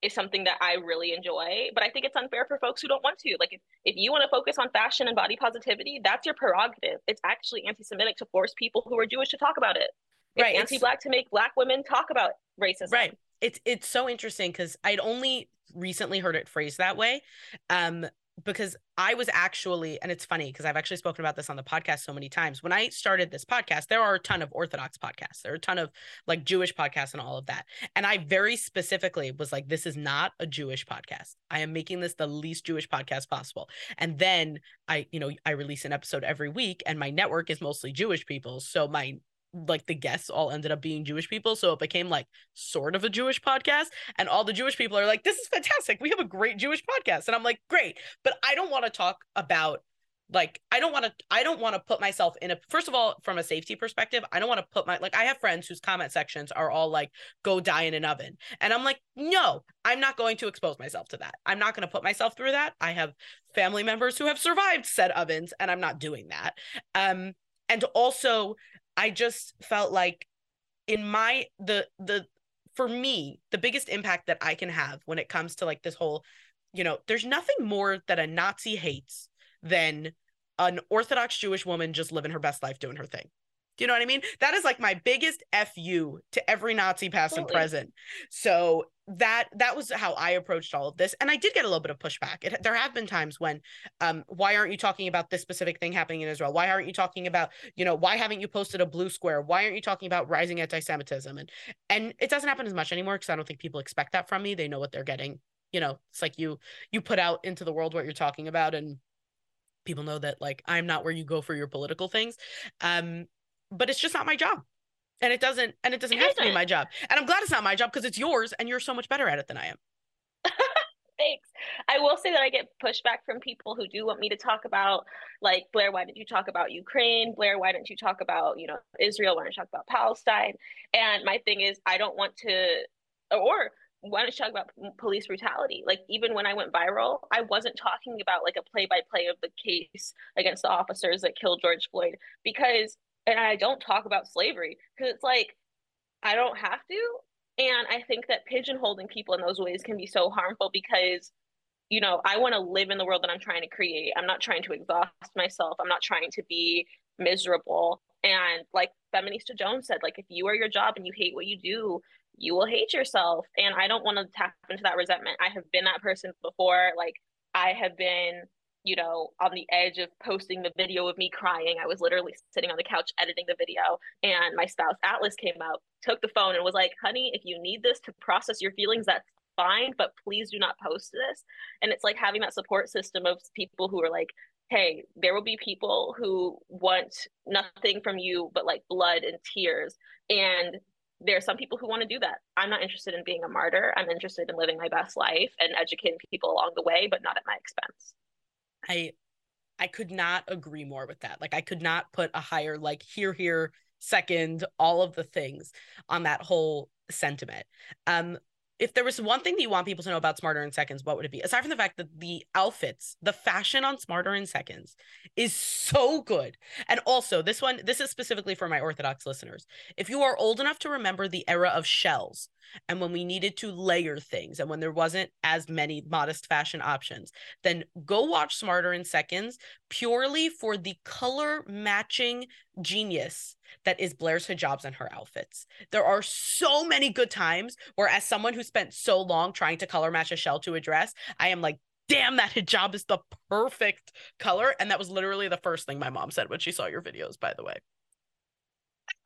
is something that I really enjoy. But I think it's unfair for folks who don't want to. Like if, if you want to focus on fashion and body positivity, that's your prerogative. It's actually anti-Semitic to force people who are Jewish to talk about it. It's right. anti-black to make black women talk about racism. Right. It's it's so interesting because I'd only recently heard it phrased that way. Um, because I was actually, and it's funny because I've actually spoken about this on the podcast so many times. When I started this podcast, there are a ton of Orthodox podcasts, there are a ton of like Jewish podcasts and all of that. And I very specifically was like, this is not a Jewish podcast. I am making this the least Jewish podcast possible. And then I, you know, I release an episode every week, and my network is mostly Jewish people. So my like the guests all ended up being Jewish people. So it became like sort of a Jewish podcast. And all the Jewish people are like, this is fantastic. We have a great Jewish podcast. And I'm like, great. But I don't want to talk about like I don't want to I don't want to put myself in a first of all from a safety perspective I don't want to put my like I have friends whose comment sections are all like go die in an oven and I'm like no I'm not going to expose myself to that I'm not going to put myself through that I have family members who have survived said ovens and I'm not doing that um and also I just felt like in my the the for me the biggest impact that I can have when it comes to like this whole you know there's nothing more that a Nazi hates than an Orthodox Jewish woman just living her best life doing her thing. Do you know what I mean? That is like my biggest fu to every Nazi past and present. So that that was how I approached all of this, and I did get a little bit of pushback. It, there have been times when, um, why aren't you talking about this specific thing happening in Israel? Why aren't you talking about, you know, why haven't you posted a blue square? Why aren't you talking about rising anti-Semitism? And and it doesn't happen as much anymore because I don't think people expect that from me. They know what they're getting. You know, it's like you you put out into the world what you're talking about, and people know that like I'm not where you go for your political things. Um, but it's just not my job and it doesn't and it doesn't It have to be my job and i'm glad it's not my job because it's yours and you're so much better at it than i am Thanks. I will say that I get pushback from people who do want me to talk about, like, Blair, why didn't you talk about Ukraine? Blair, why didn't you talk about, you know, Israel? Why didn't you talk about Palestine? And my thing is, I don't want to, or why don't you talk about police brutality? Like, even when I went viral, I wasn't talking about like a play by play of the case against the officers that killed George Floyd because, and I don't talk about slavery because it's like, I don't have to. And I think that pigeonholing people in those ways can be so harmful because, you know, I want to live in the world that I'm trying to create. I'm not trying to exhaust myself. I'm not trying to be miserable. And like Feminista Jones said, like if you are your job and you hate what you do, you will hate yourself. And I don't want to tap into that resentment. I have been that person before. Like I have been you know, on the edge of posting the video of me crying. I was literally sitting on the couch editing the video, and my spouse Atlas came up, took the phone, and was like, "Honey, if you need this to process your feelings, that's fine, but please do not post this." And it's like having that support system of people who are like, "Hey, there will be people who want nothing from you but like blood and tears." And there are some people who want to do that. I'm not interested in being a martyr. I'm interested in living my best life and educating people along the way, but not at my expense. I i could not agree more with that like i could not put a higher like hear hear second all of the things on that whole sentiment um if there was one thing that you want people to know about Smarter in Seconds, what would it be? Aside from the fact that the outfits, the fashion on Smarter in Seconds is so good. And also, this one, this is specifically for my Orthodox listeners. If you are old enough to remember the era of shells and when we needed to layer things and when there wasn't as many modest fashion options, then go watch Smarter in Seconds purely for the color matching genius that is Blair's hijabs and her outfits. There are so many good times where, as someone who spent so long trying to color match a shell to a dress, I am like, damn, that hijab is the perfect color. And that was literally the first thing my mom said when she saw your videos, by the way.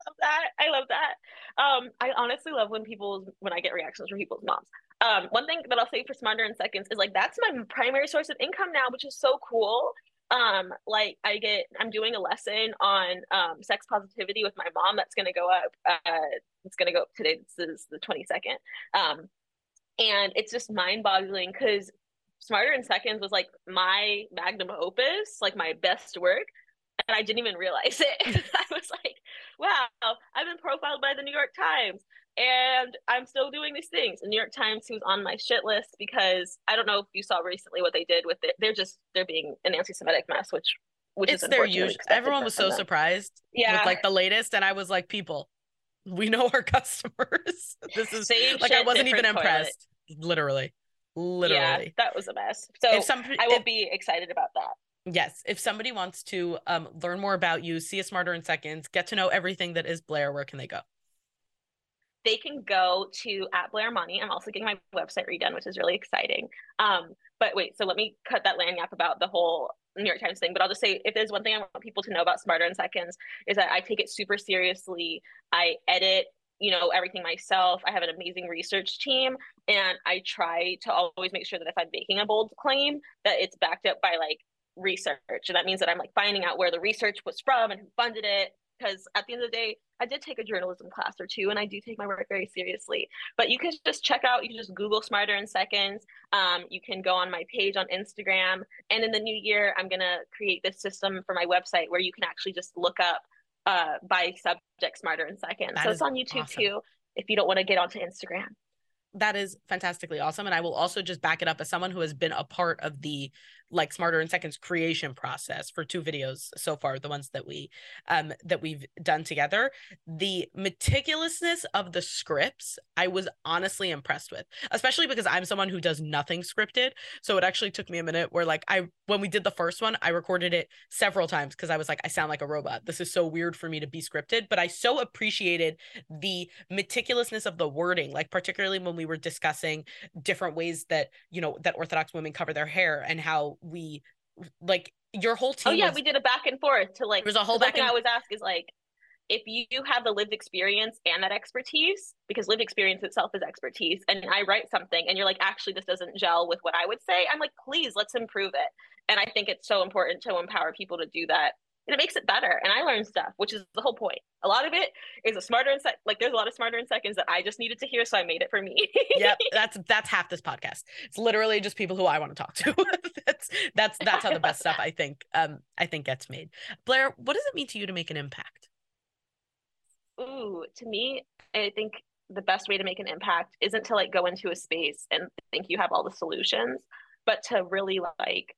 Love that. I love that. Um, I honestly love when people when I get reactions from people's moms. Um, one thing that I'll say for Smarter in Seconds is like that's my primary source of income now, which is so cool. Um, like I get I'm doing a lesson on um sex positivity with my mom that's gonna go up. Uh, it's gonna go up today. This is the 22nd. Um, and it's just mind boggling because Smarter in Seconds was like my magnum opus, like my best work and I didn't even realize it. I was like, wow, I've been profiled by the New York Times and I'm still doing these things. The New York Times who's on my shit list because I don't know if you saw recently what they did with it. They're just they're being an anti-Semitic mess, which which it's is their usual. Everyone was so them. surprised Yeah. with like the latest. And I was like, people, we know our customers. this is Same like, I wasn't even different toilet. impressed. Literally. Yeah, Literally. that was a mess. So if some, I will if- be excited about that. Yes, if somebody wants to um, learn more about you, see a smarter in seconds, get to know everything that is Blair, where can they go? they can go to at Blair Imani. I'm also getting my website redone, which is really exciting. Um, but wait, so let me cut that land gap about the whole New York Times thing. But I'll just say if there's one thing I want people to know about Smarter in Seconds is that I take it super seriously. I edit, you know, everything myself. I have an amazing research team, and I try to always make sure that if I'm making a bold claim, that it's backed up by like research. And that means that I'm like finding out where the research was from and who funded it. Because at the end of the day, I did take a journalism class or two, and I do take my work very seriously. But you can just check out, you can just Google Smarter in Seconds. Um, you can go on my page on Instagram. And in the new year, I'm going to create this system for my website where you can actually just look up uh, by subject Smarter in Seconds. That so it's on YouTube awesome. too if you don't want to get onto Instagram. that is fantastically awesome. And I will also just back it up as someone who has been a part of the like smarter in seconds creation process for two videos so far the ones that we um that we've done together the meticulousness of the scripts i was honestly impressed with especially because i'm someone who does nothing scripted. So it actually took me a minute where like i when we did the first one i recorded it several times because i was like i sound like a robot. This is so weird for me to be scripted. But i so appreciated the meticulousness of the wording like particularly when we were discussing different ways that you know that orthodox women cover their hair and how we like your whole oh, team. Oh yeah, was, we did a back and forth to like. There's a whole back and- I always ask is like, if you have the lived experience and that expertise, because lived experience itself is expertise, and I write something and you're like, actually, this doesn't gel with what I would say. I'm like, please, let's improve it. And I think it's so important to empower people to do that and it makes it better. And I learned stuff, which is the whole point. A lot of it is a smarter in sec- like there's a lot of smarter in seconds that I just needed to hear, so I made it for me. yep, that's that's half this podcast. It's literally just people who I want to talk to. that's that's that's how the best stuff I think um I think gets made. Blair, what does it mean to you to make an impact? Ooh, to me, I think the best way to make an impact isn't to like go into a space and think you have all the solutions, but to really like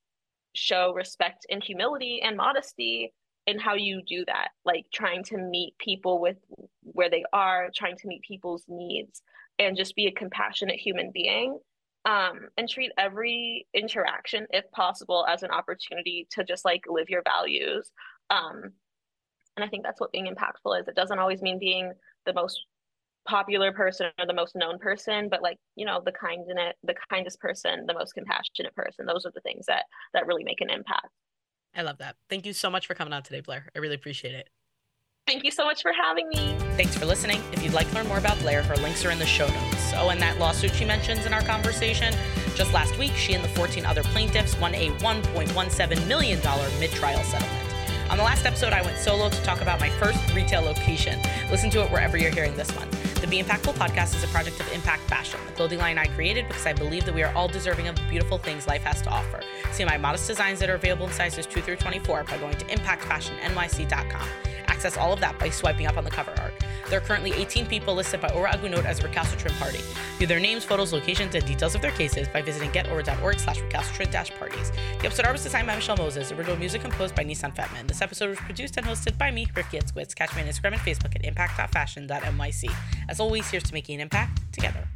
show respect and humility and modesty in how you do that like trying to meet people with where they are trying to meet people's needs and just be a compassionate human being um, and treat every interaction if possible as an opportunity to just like live your values um, and i think that's what being impactful is. It doesn't always mean being the most popular person or the most known person but like you know the kindness the kindest person the most compassionate person. Those are the things that that really make an impact I love that. Thank you so much for coming on today, Blair. I really appreciate it. thank you so much for having me Thanks for listening. If you'd like to learn more about Blair, her links are in the show notes. Oh, and that lawsuit she mentions in our conversation, just last week, she and the 14 other plaintiffs won a $1.17 million mid trial settlement. On the last episode, I went solo to talk about my first retail location. Listen to it wherever you're hearing this one. The Be Impactful podcast is a project of Impact Fashion, the clothing line I created because I believe that we are all deserving of the beautiful things life has to offer. See my modest designs that are available in sizes 2 through 24 by going to impactfashionnyc.com. Access all of that by swiping up on the cover art. There are currently 18 people listed by Ora Agunot as recalcitrant party. View their names, photos, locations, and details of their cases by visiting getora.org slash recalcitrant parties. The episode art was designed by Michelle Moses, original music composed by Nissan Fetman. This episode was produced and hosted by me, Rifki Itzquitz. Catch me on Instagram and Facebook at impact.fashion.nyc. As always, here's to making an impact together.